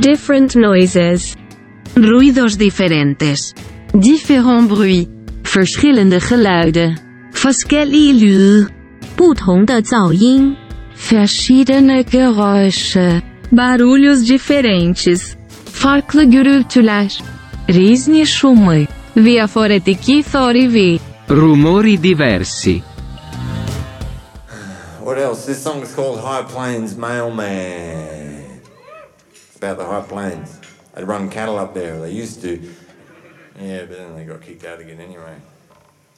Different noises. Ruidos diferentes. Different bruit. Verschillende geluiden. Verschillende lyde. 不同的噪音. Verschiedene Geräusche. Barulhos diferentes. Farkle gürültüler. Різні шуми. Via foretiki thorivi. Rumori diversi. What else? This song's called High Plains Mailman. About the High Plains. They'd run cattle up there. They used to. Yeah, but then they got kicked out again anyway.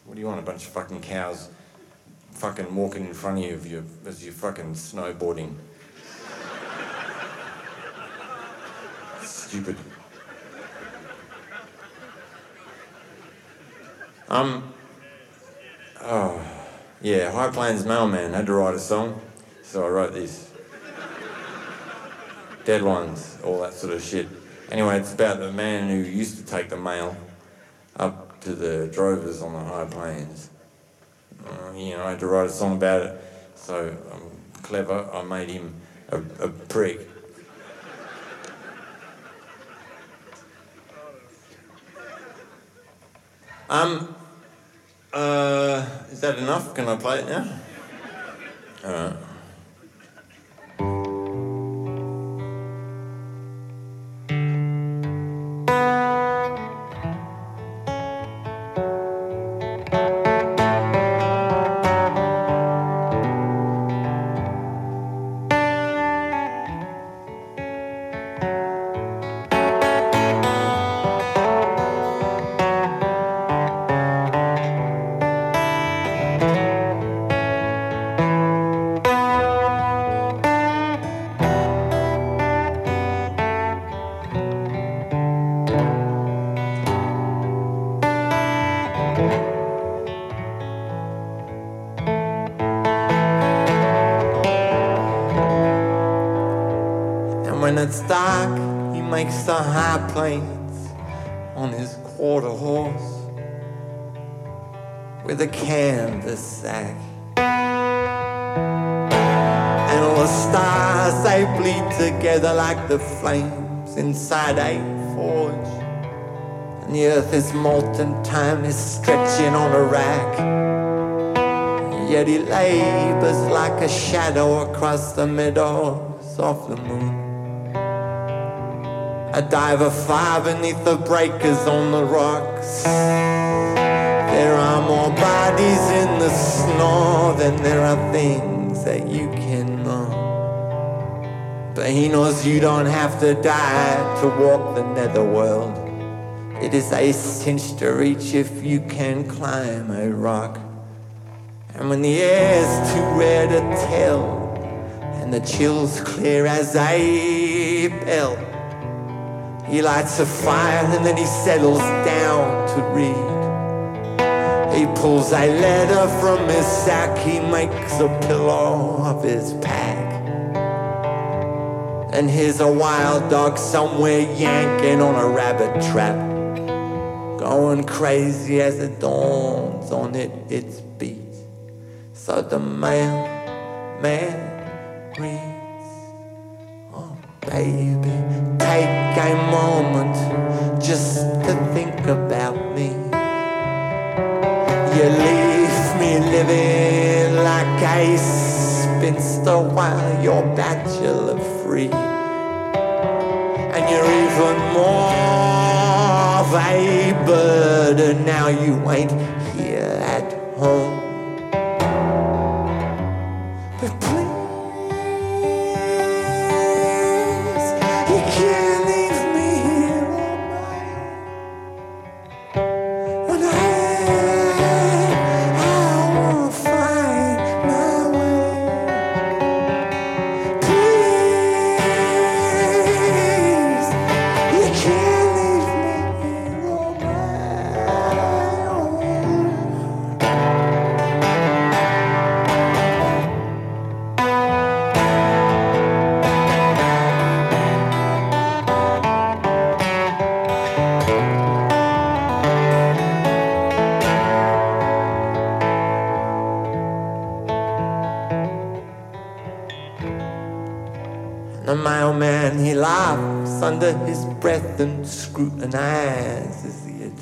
What do you want? A bunch of fucking cows fucking walking in front of you as you're, as you're fucking snowboarding. Stupid. Um. Oh. Yeah, High Plains Mailman had to write a song, so I wrote this. Dead ones, all that sort of shit. Anyway, it's about the man who used to take the mail up to the drovers on the high plains. Uh, you know, I had to write a song about it, so I'm clever. I made him a, a prick. Um, uh, is that enough? Can I play it now? Alright. And plains on his quarter horse with a canvas sack. And all the stars they bleed together like the flames inside a forge. And the earth is molten, time is stretching on a rack. Yet he labors like a shadow across the meadows of the moon. A diver far beneath the breakers on the rocks. There are more bodies in the snow than there are things that you can know. But he knows you don't have to die to walk the netherworld. It is a cinch to reach if you can climb a rock. And when the air's too rare to tell, and the chills clear as a bell, he lights a fire and then he settles down to read. He pulls a letter from his sack, he makes a pillow of his pack. And here's a wild dog somewhere yanking on a rabbit trap, going crazy as it dawns on it its beat. So the man, man reads, Oh, baby, take a moment just to think about me. You leave me living like a spinster while you're bachelor free. And you're even more of a burden now you ain't here at home.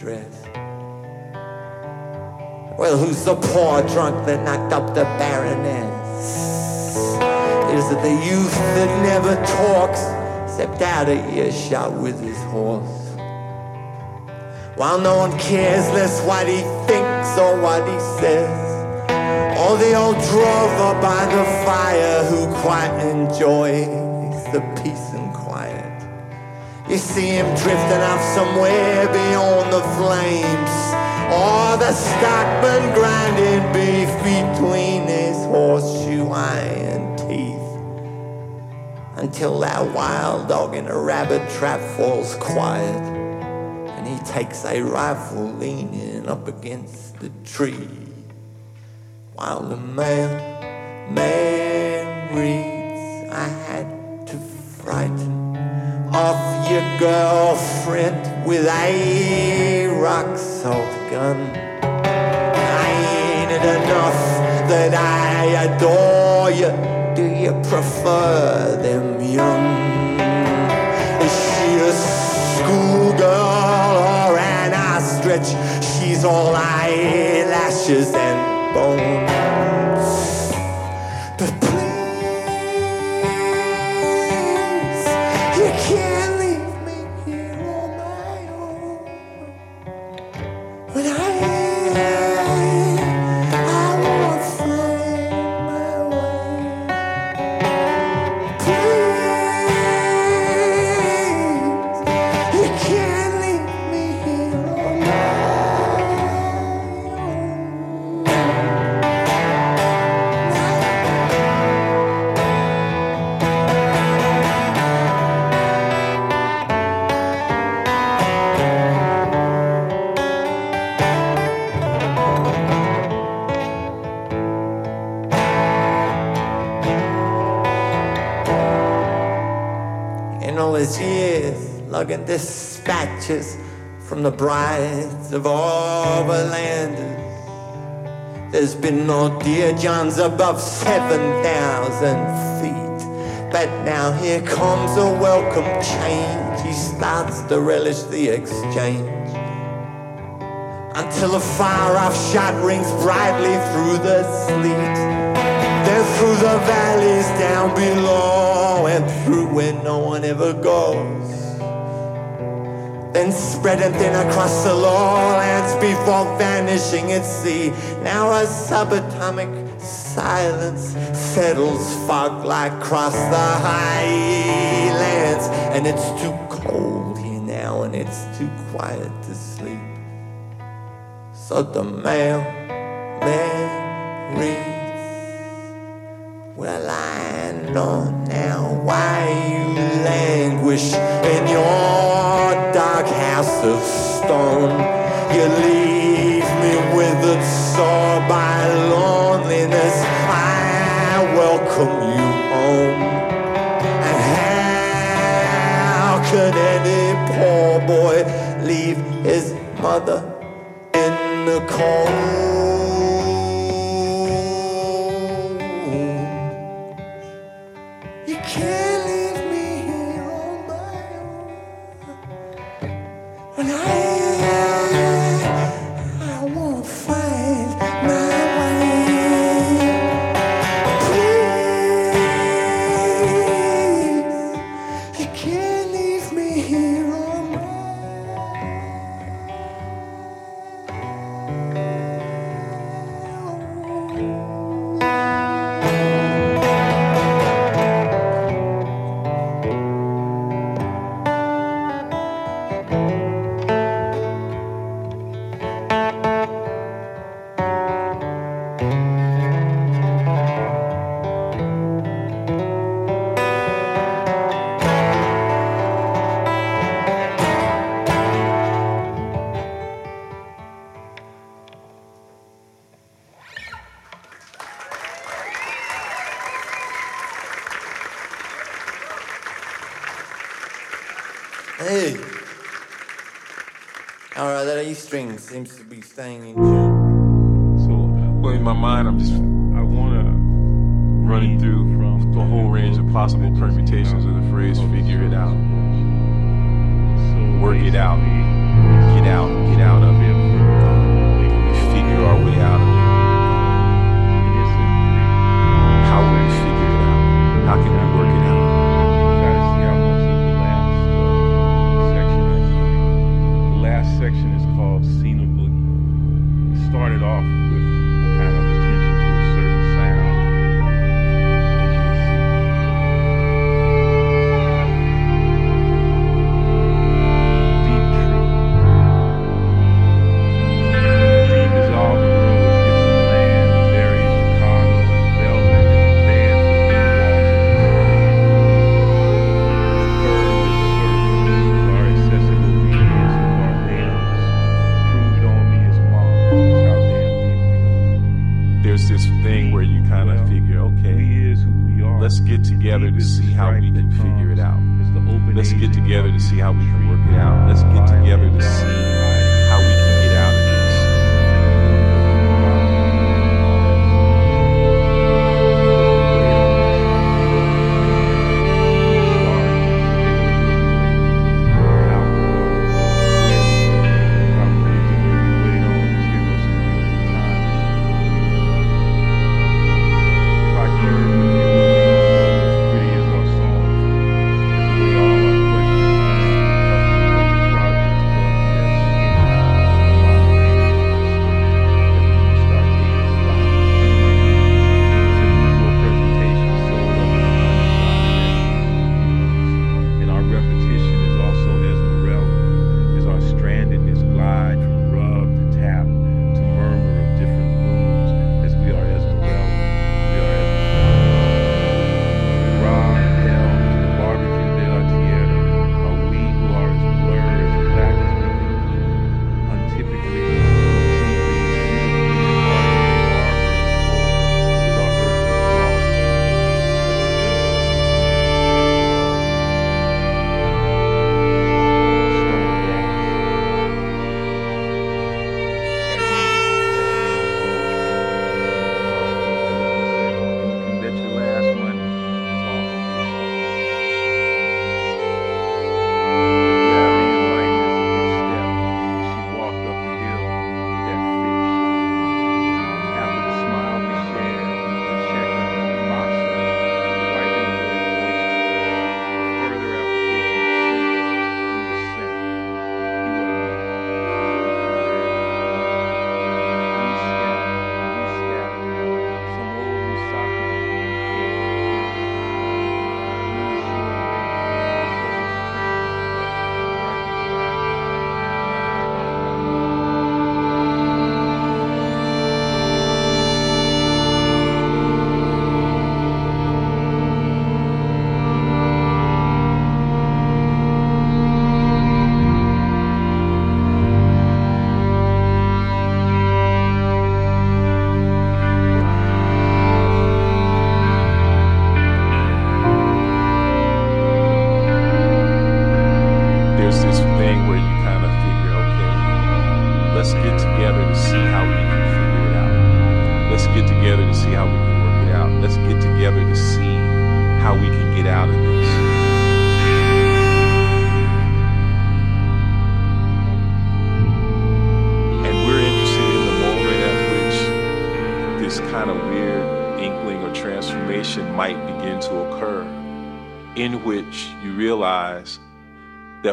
Address. Well, who's the poor drunk that knocked up the Baroness? Is it the youth that never talks, except out of earshot with his horse? While no one cares less what he thinks or what he says. Or the old drover by the fire who quite enjoys the peace. You see him drifting off somewhere beyond the flames. Or the stockman grinding beef between his horseshoe iron teeth. Until that wild dog in a rabbit trap falls quiet. And he takes a rifle leaning up against the tree. While the mail man reads, I had to frighten off your girlfriend with a rock salt gun. Ain't it enough that I adore you? Do you prefer them young? Is she a schoolgirl or an ostrich? She's all eyelashes and bones. Dispatches from the brides of all the overlanders. There's been no dear Johns above 7,000 feet. But now here comes a welcome change. He starts to relish the exchange. Until a far off shot rings brightly through the sleet. Then through the valleys down below and through where no one ever goes then spreading thin across the lowlands before vanishing at sea. Now a subatomic silence settles fog-like across the highlands, and it's too cold here now, and it's too quiet to sleep. So the mailman reads, Well, I know now why you languish in your of stone. You leave me withered sore by loneliness. I welcome you home. And how could any poor boy leave his mother in the cold?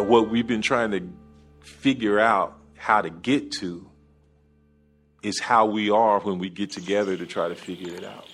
what we've been trying to figure out how to get to is how we are when we get together to try to figure it out.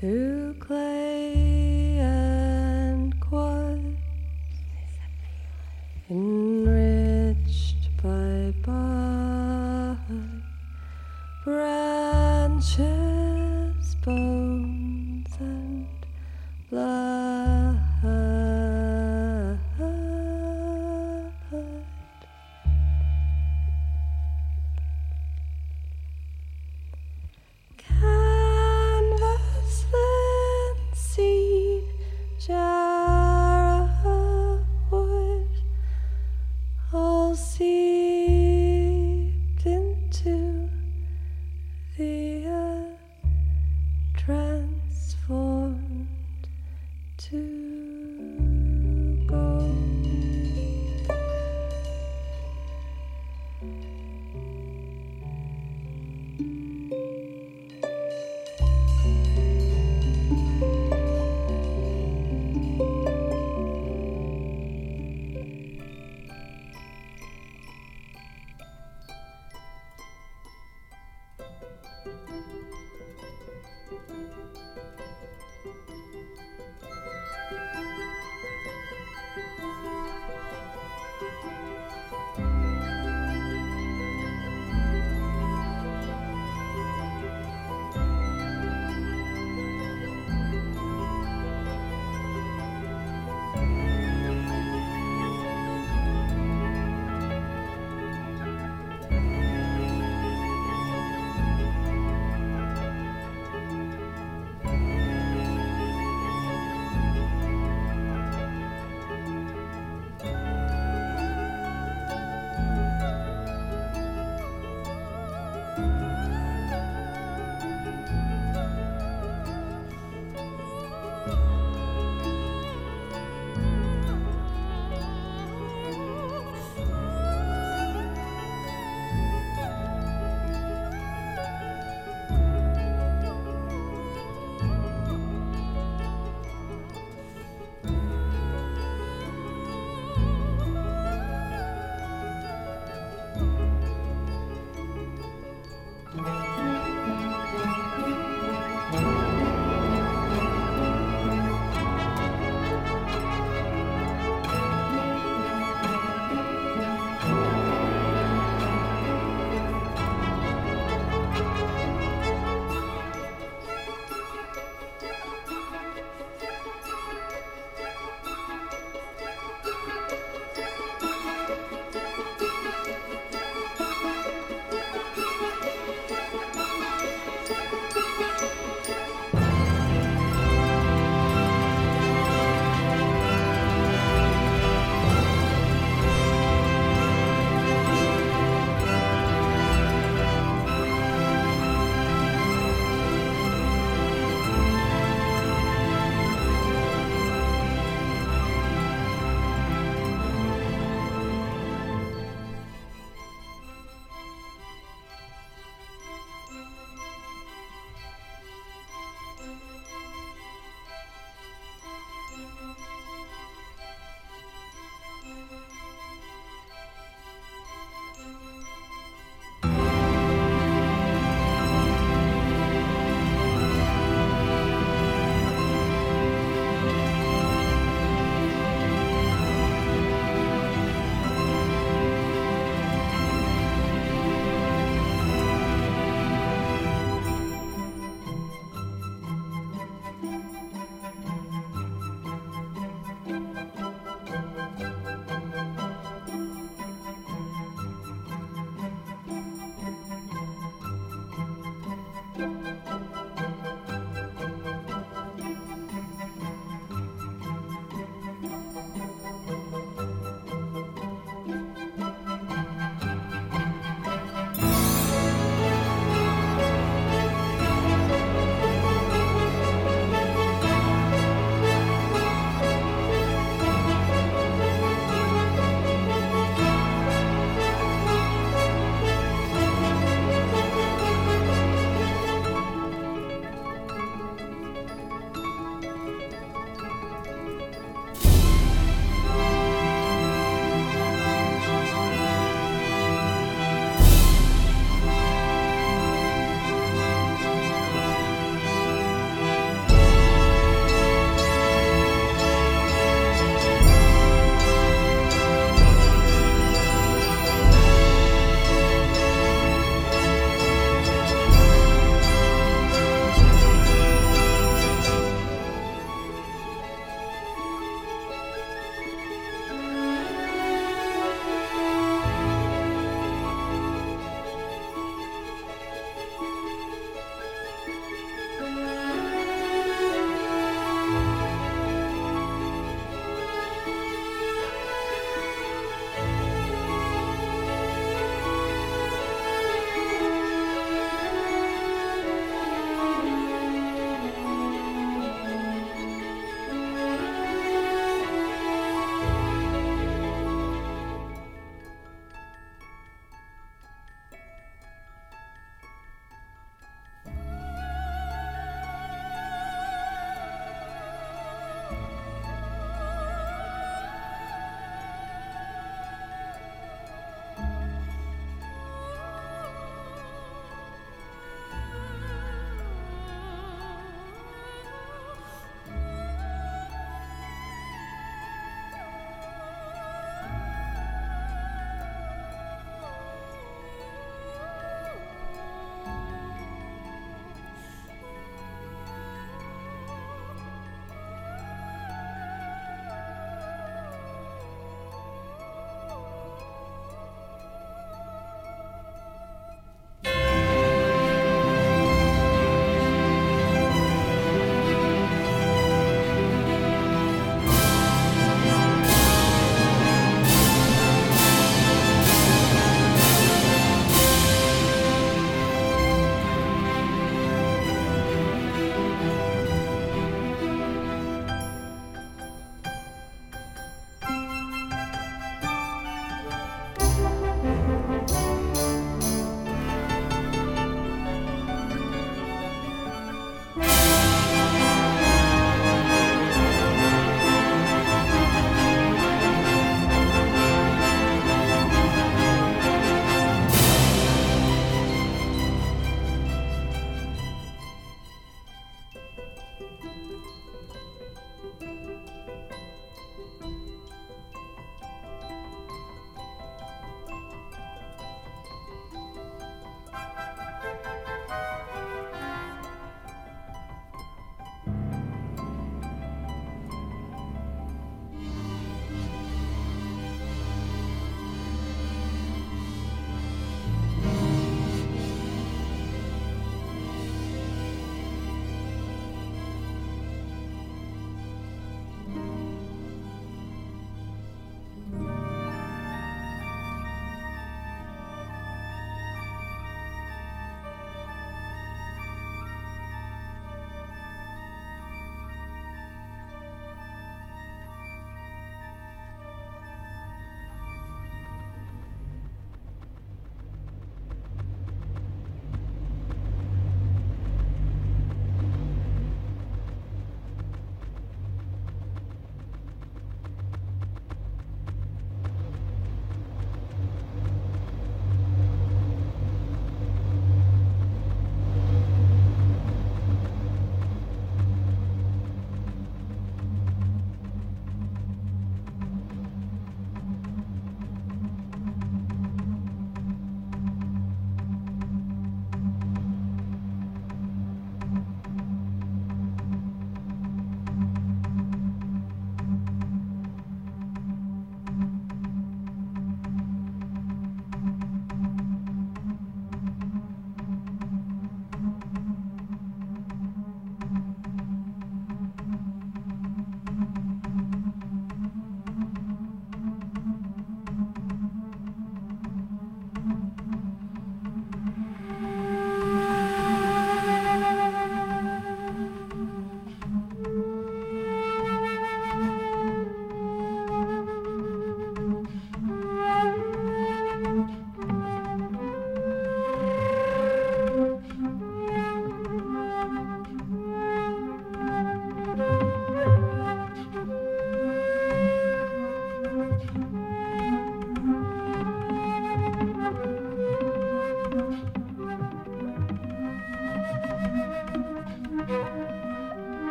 To clay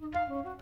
Música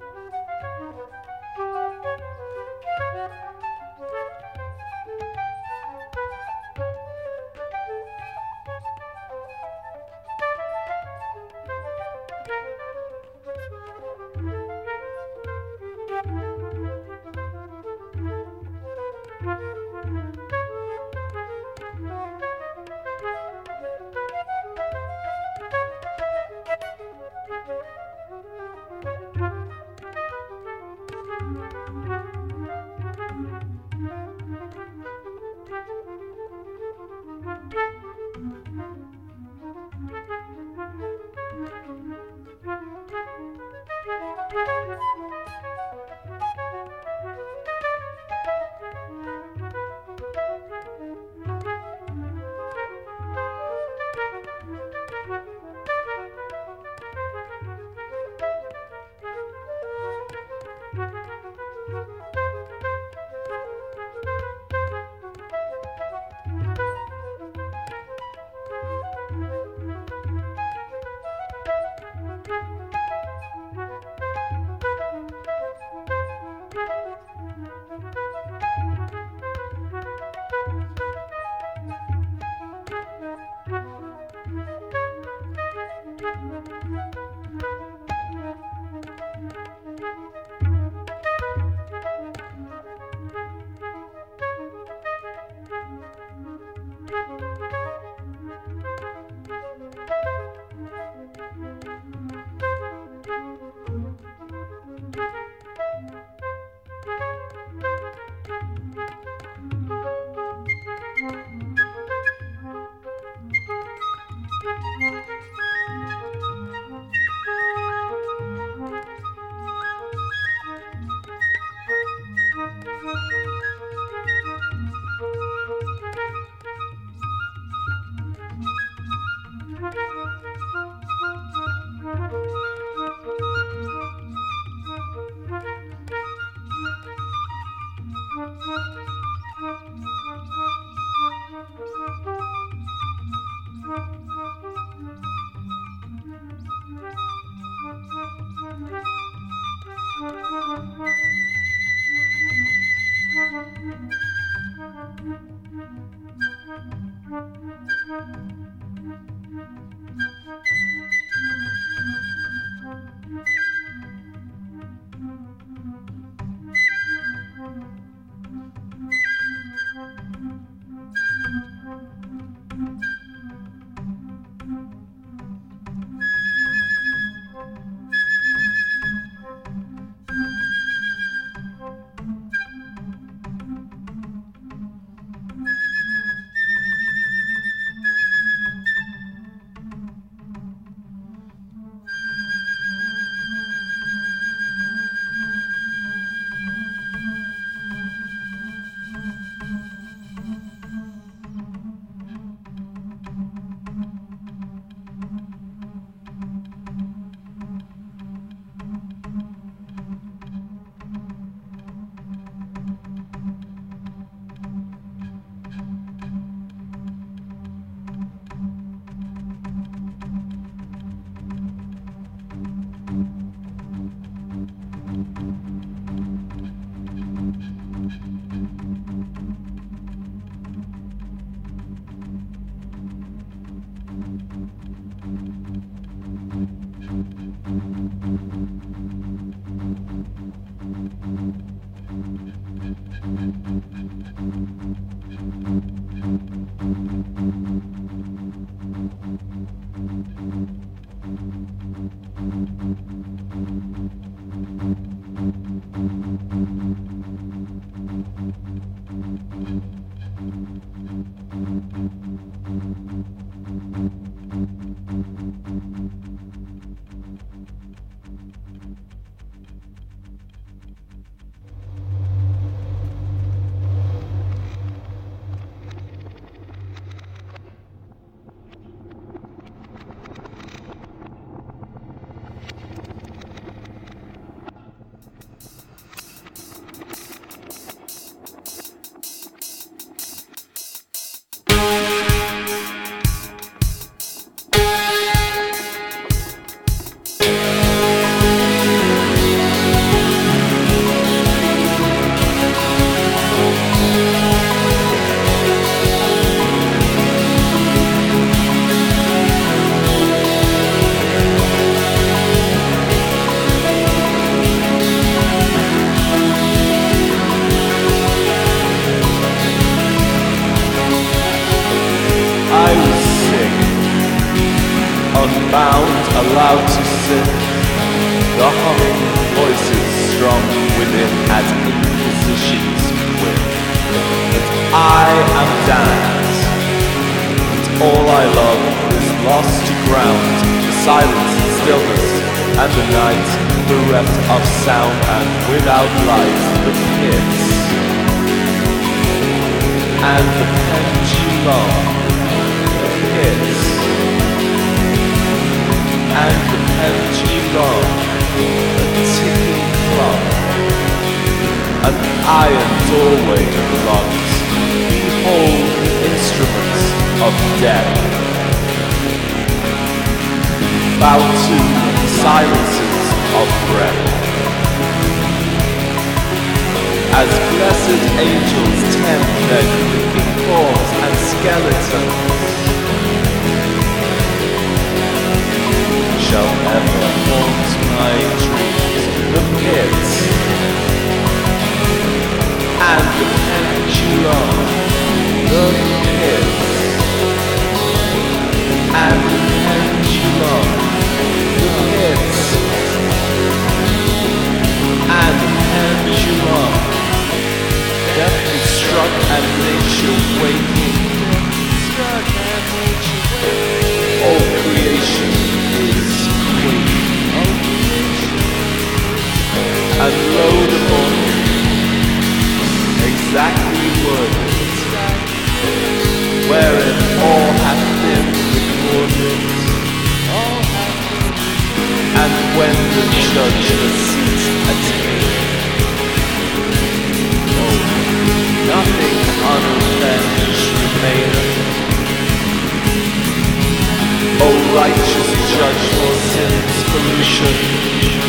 pollution,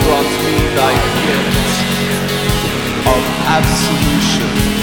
grant me thy gift of absolution.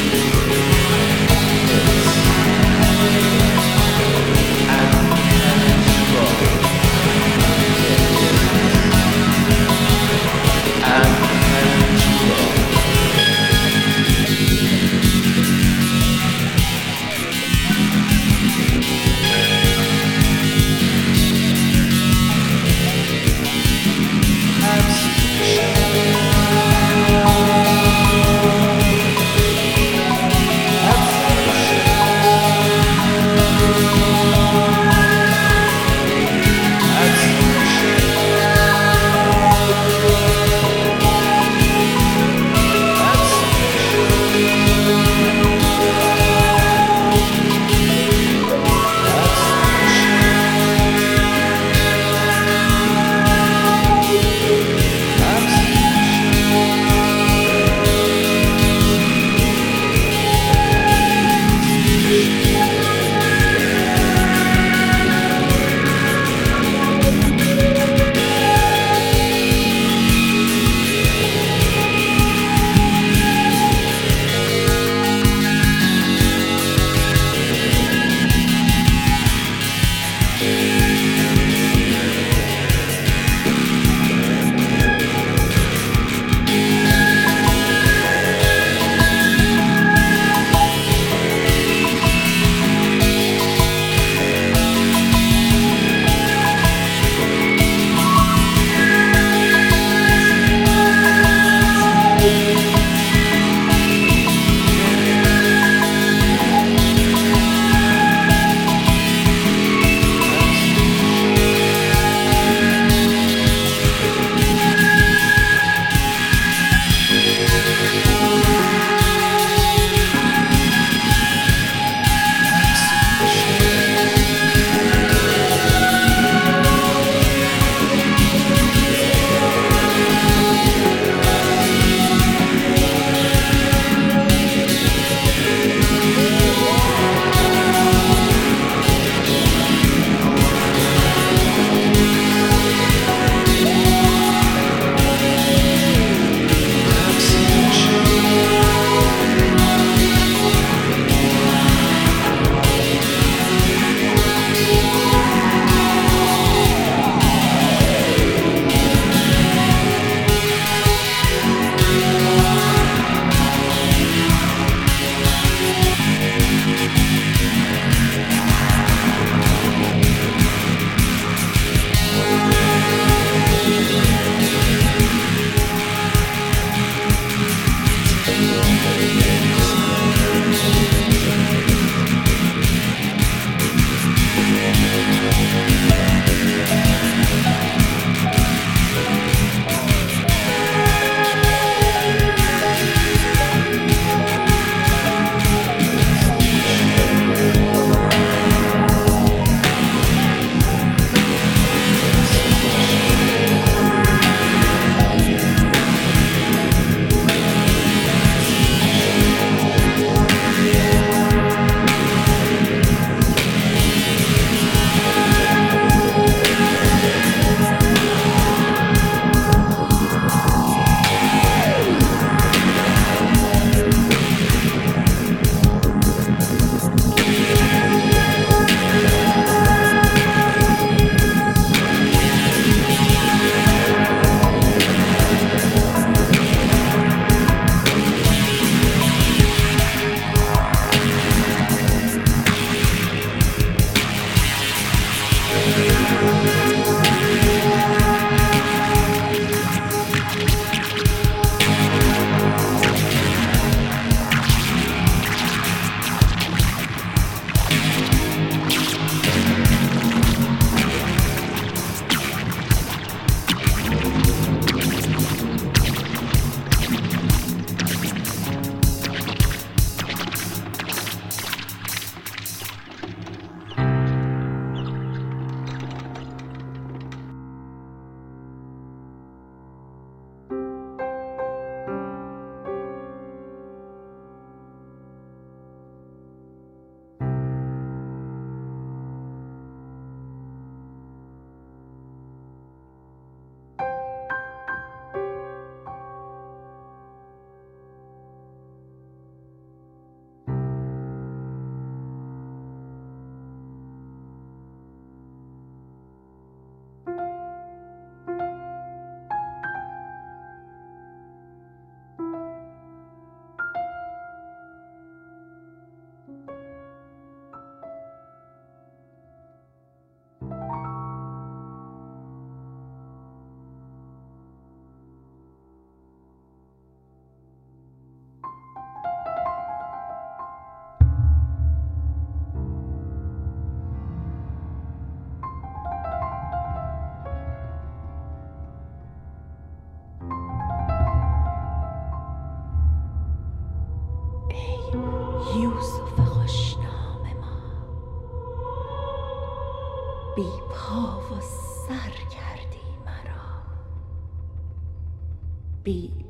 Be.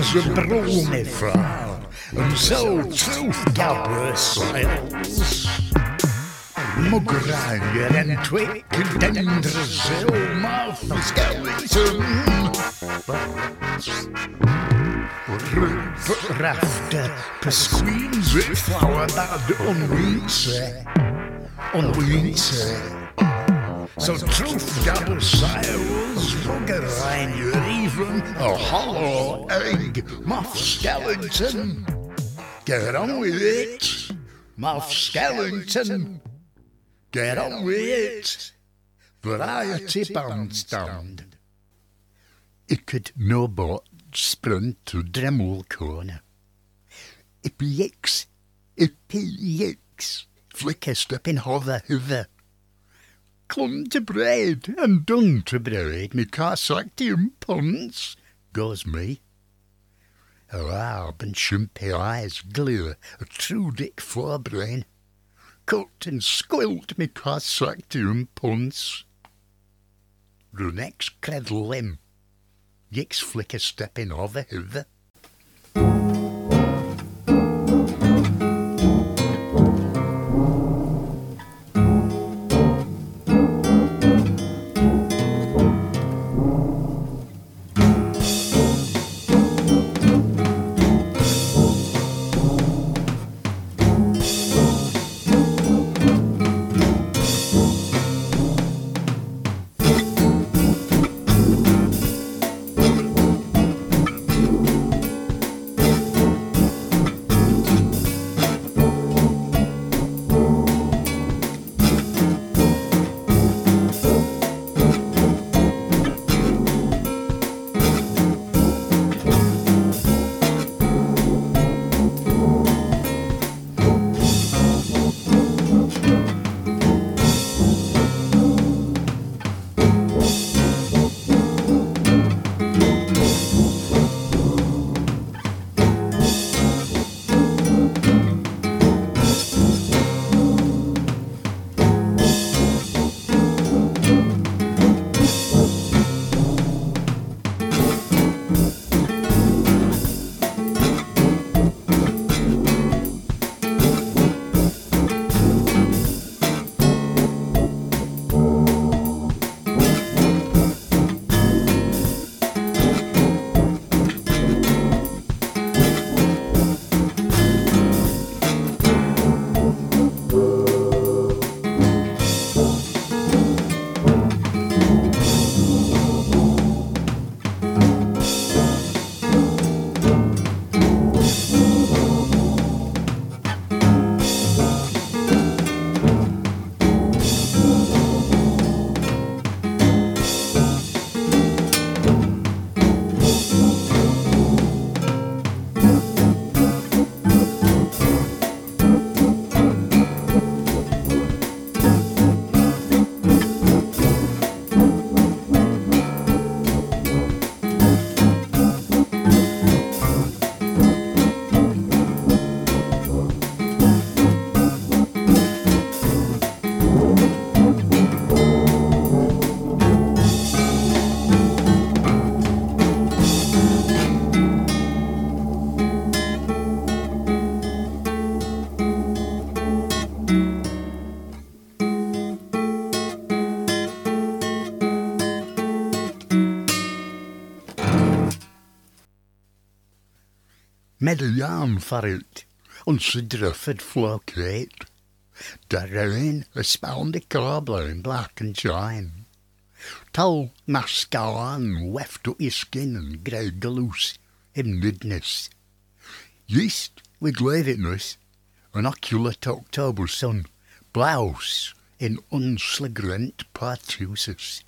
onze bronnen vaar. een zo troef dappere zeils. Mokraaier en twikdender, zilmaf een skeleton. Rufrafte, pesqueen, zwitflauwe, dat de onwietse. Onwietse. So truth gather sales, Mugranger, even a hollow egg, Moff Skellington. Get on with it, Moff Skellington. Get on with it. Variety bandstand. Icket nobot sprunt to Dremmelkorn. Ippiex, ippiex, flickest up in hover huvud. Clum to bread and dung to bread, me carsactium pons, goes me. Her arb and shumpy eyes glue, a true dick forebrain. Cut and squilt me carsactium pons. Runex cred limb, yix flicker stepping over huvud. Med a yarn for it, and Sir Drufford flocate. The rain a spound a cobbler in black and shine. Tall mascaran weft up your skin and grey galoose in midness. Yeast with glaviness, an oculate October sun, blouse in unsligrent partuses.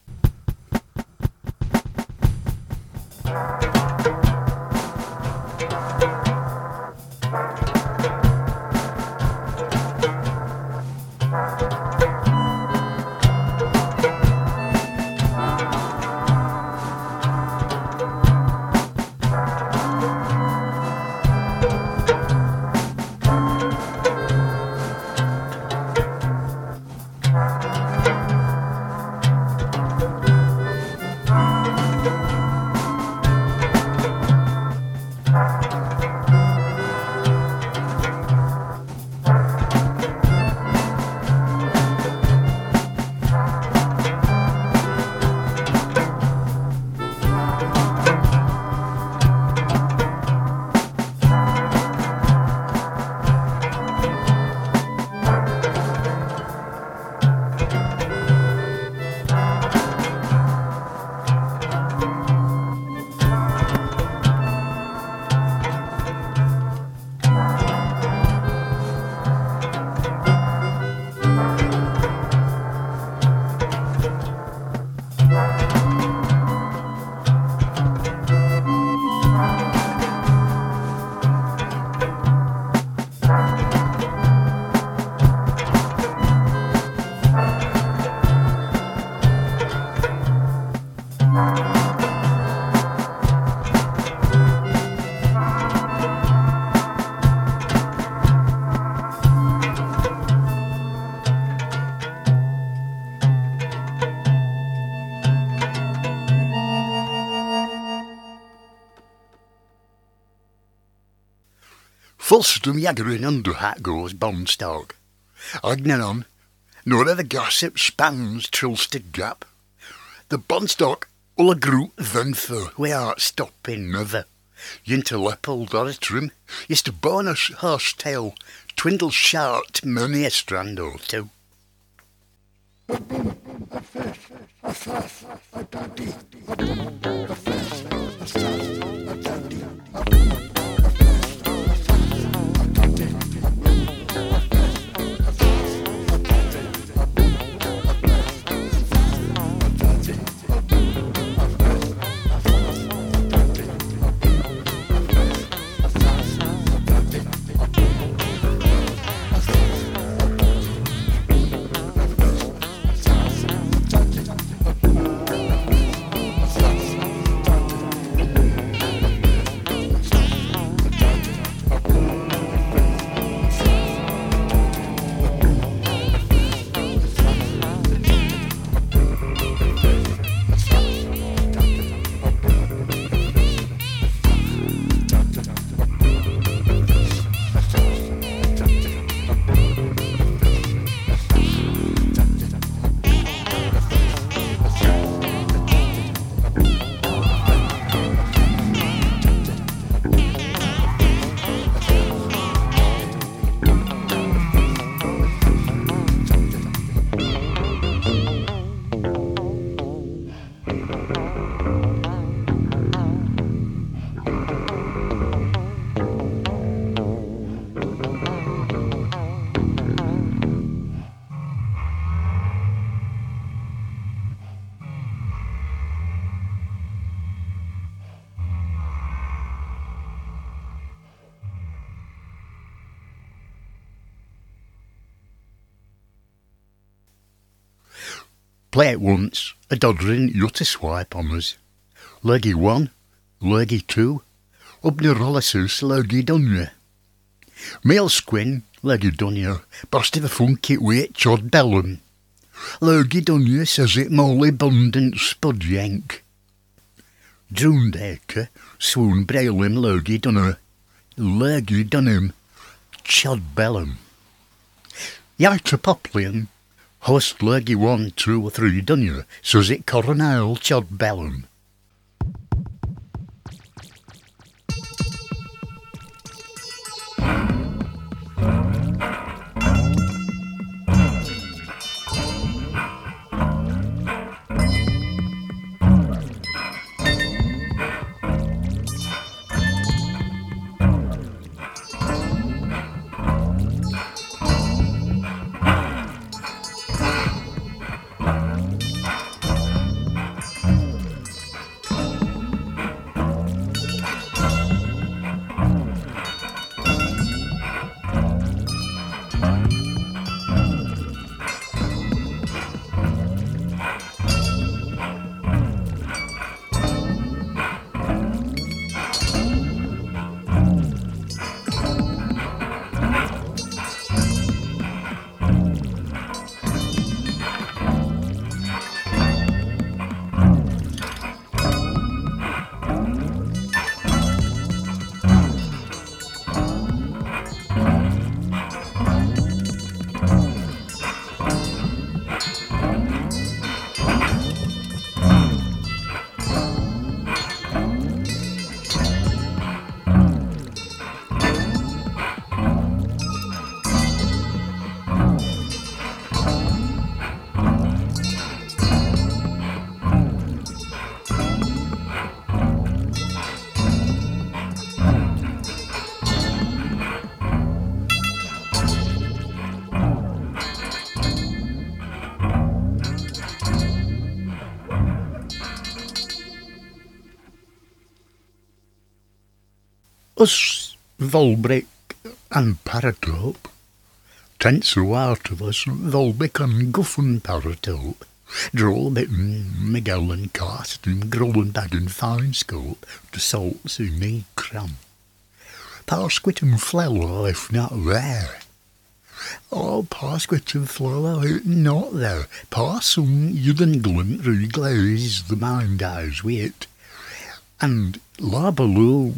Fulstum jaggerin under hat goes Bonstog. Agnanon, nor the gossip spans Trilsted Gap. The Bonstock a group then for we are stopping never. Yinter leppel doritrim, is to bonus horse tail, twindle shart many a strand or two. Play it once, a dodderin yut a swipe on us. Leggy one, leggy two, up the rollisus leggy dunya. Male squin, leggy dunya, burst of a funky weight chod bellum. Leggy dunya says it molly abundant spud yank. Acre, swoon brailim leggy dunner, leggy dunham, chod bellum. Yarta Host leggy one, two, or three, done you? Says it coronel chod bellum. Volbrick and Paratope. Of us Volbrick and Guffin Paratope. Draw bit Miguel and Cast and Grollen Bad and Fine Scope. The salts who need cram. Parsquit and flour if not there. Oh, Parsquit and not there. Parson, you done glint reglaze the mind eyes with. And Labaloo,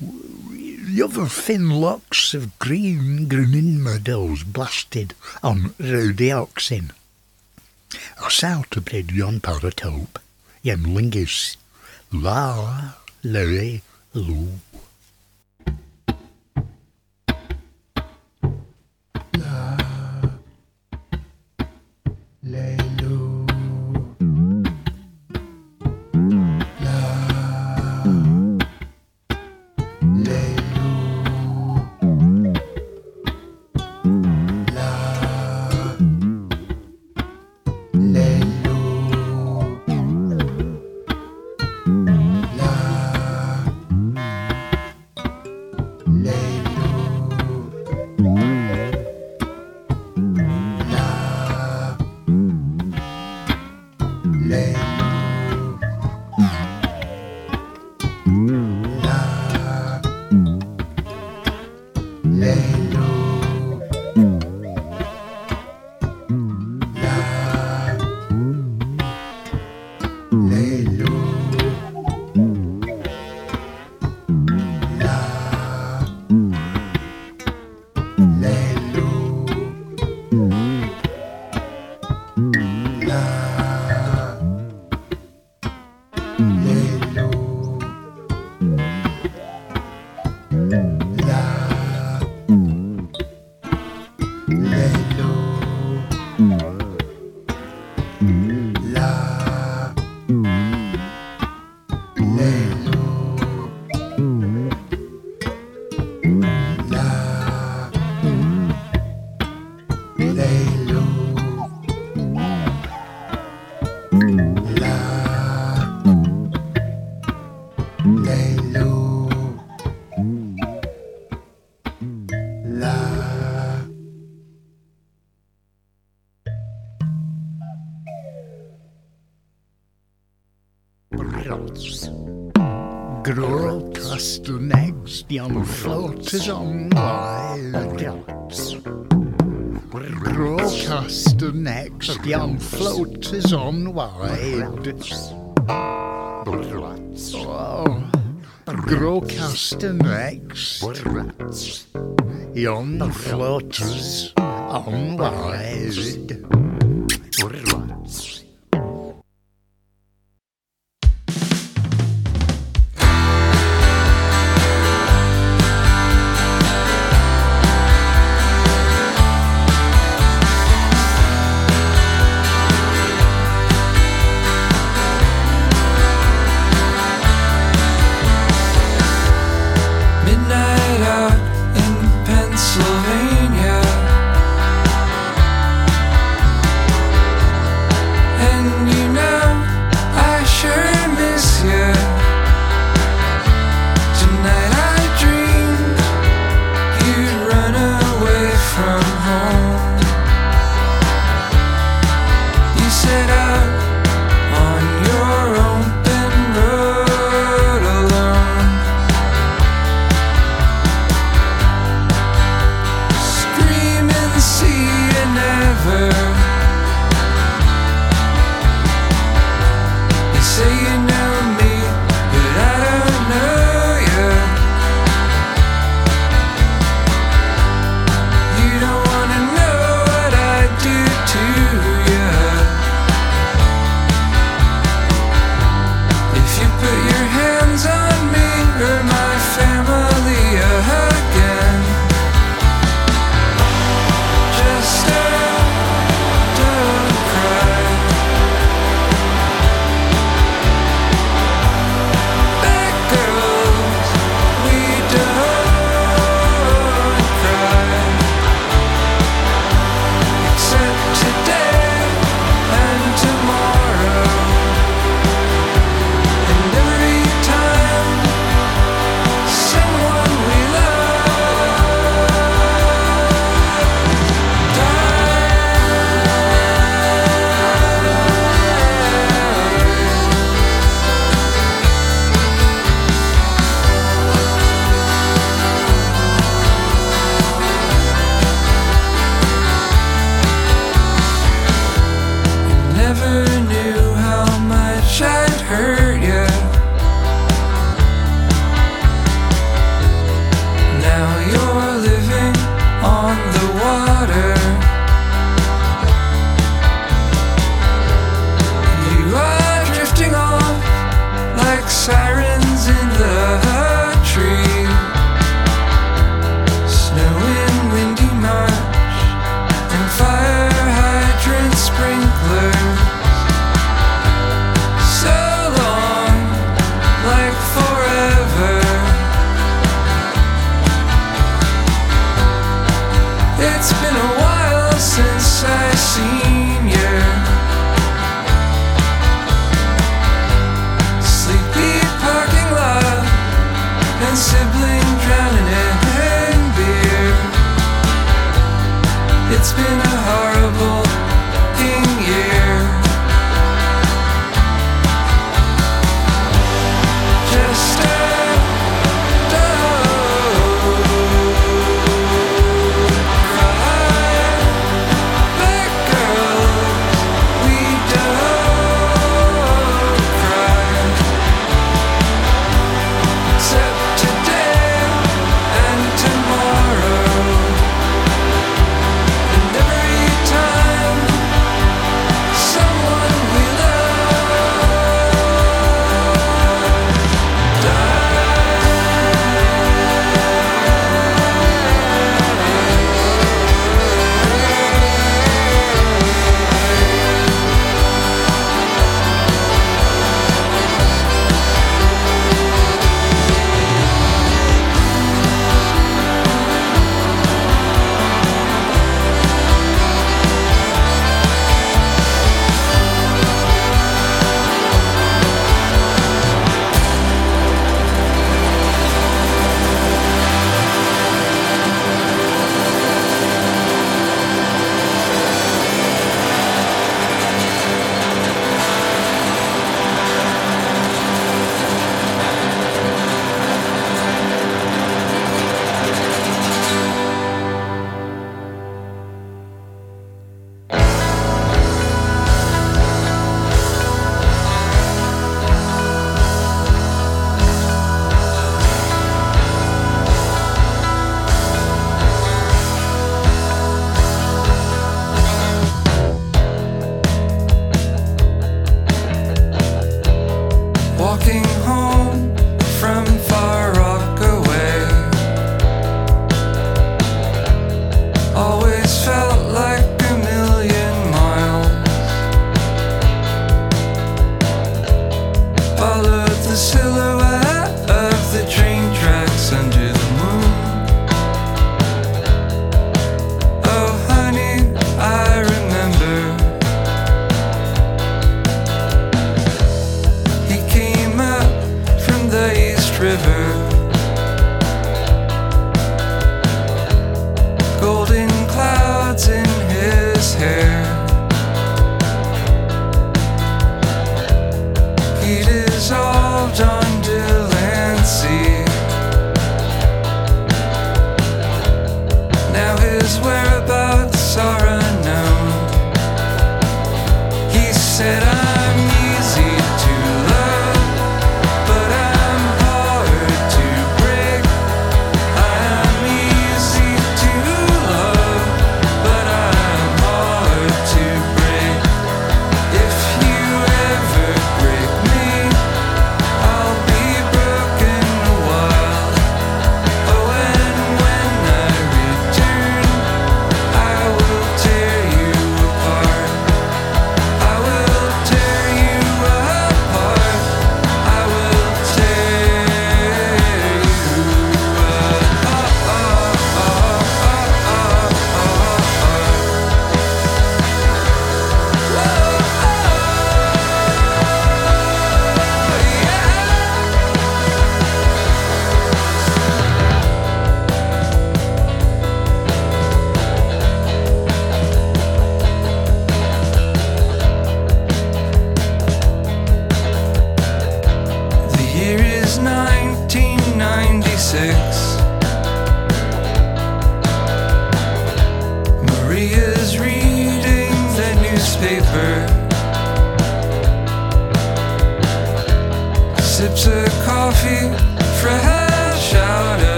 the other thin locks of green grinning meadows blasted on rowdy oxen. A bread yon paratope, yen lingis, la, lere, loo. Wide. Oh, grow custom eggs, young floaters on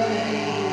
Amém.